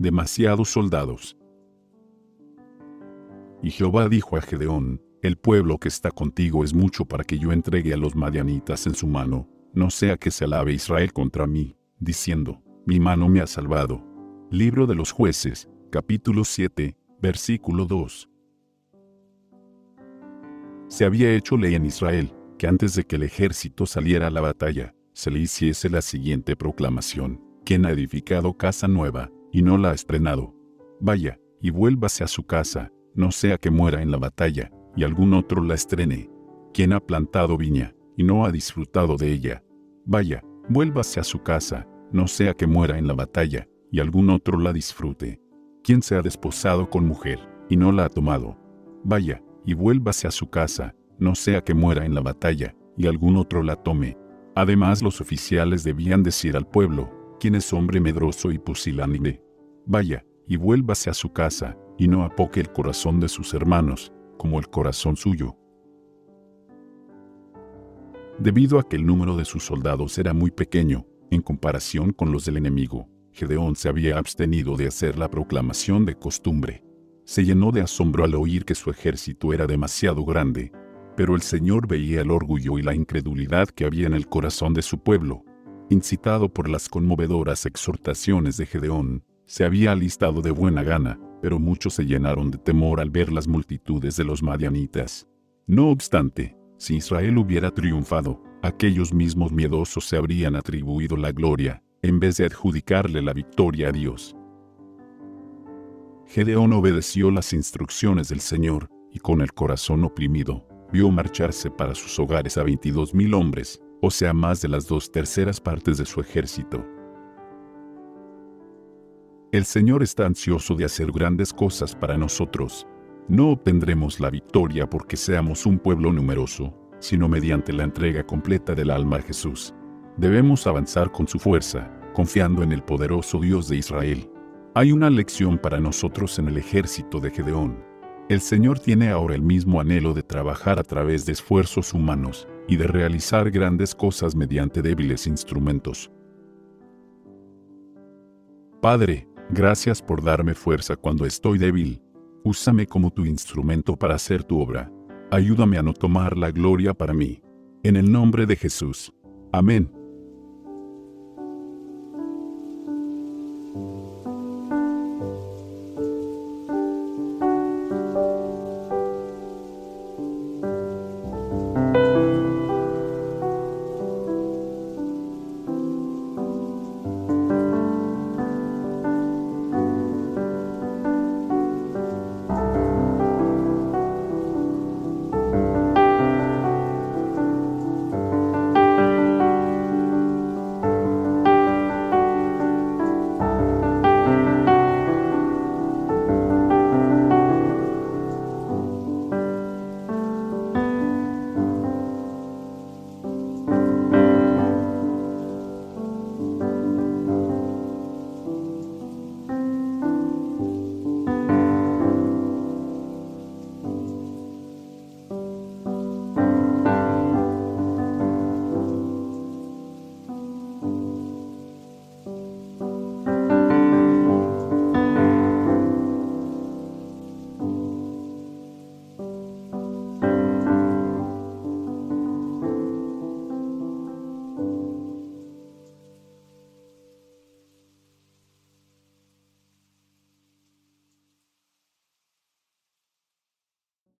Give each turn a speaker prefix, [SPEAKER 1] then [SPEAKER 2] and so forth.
[SPEAKER 1] demasiados soldados. Y Jehová dijo a Gedeón, el pueblo que está contigo es mucho para que yo entregue a los madianitas en su mano, no sea que se alabe Israel contra mí, diciendo, mi mano me ha salvado. Libro de los jueces, capítulo 7, versículo 2. Se había hecho ley en Israel, que antes de que el ejército saliera a la batalla, se le hiciese la siguiente proclamación, quien ha edificado casa nueva, y no la ha estrenado, vaya, y vuélvase a su casa, no sea que muera en la batalla, y algún otro la estrene. Quien ha plantado viña, y no ha disfrutado de ella, vaya, vuélvase a su casa, no sea que muera en la batalla, y algún otro la disfrute. Quien se ha desposado con mujer, y no la ha tomado, vaya, y vuélvase a su casa, no sea que muera en la batalla, y algún otro la tome. Además los oficiales debían decir al pueblo, quien es hombre medroso y pusilánime, vaya, y vuélvase a su casa, y no apoque el corazón de sus hermanos, como el corazón suyo. Debido a que el número de sus soldados era muy pequeño, en comparación con los del enemigo, Gedeón se había abstenido de hacer la proclamación de costumbre. Se llenó de asombro al oír que su ejército era demasiado grande, pero el Señor veía el orgullo y la incredulidad que había en el corazón de su pueblo. Incitado por las conmovedoras exhortaciones de Gedeón, se había alistado de buena gana, pero muchos se llenaron de temor al ver las multitudes de los madianitas. No obstante, si Israel hubiera triunfado, aquellos mismos miedosos se habrían atribuido la gloria, en vez de adjudicarle la victoria a Dios. Gedeón obedeció las instrucciones del Señor, y con el corazón oprimido, vio marcharse para sus hogares a veintidós mil hombres, o sea más de las dos terceras partes de su ejército. El Señor está ansioso de hacer grandes cosas para nosotros. No obtendremos la victoria porque seamos un pueblo numeroso, sino mediante la entrega completa del alma a Jesús. Debemos avanzar con su fuerza, confiando en el poderoso Dios de Israel. Hay una lección para nosotros en el ejército de Gedeón. El Señor tiene ahora el mismo anhelo de trabajar a través de esfuerzos humanos y de realizar grandes cosas mediante débiles instrumentos. Padre, Gracias por darme fuerza cuando estoy débil. Úsame como tu instrumento para hacer tu obra. Ayúdame a no tomar la gloria para mí. En el nombre de Jesús. Amén.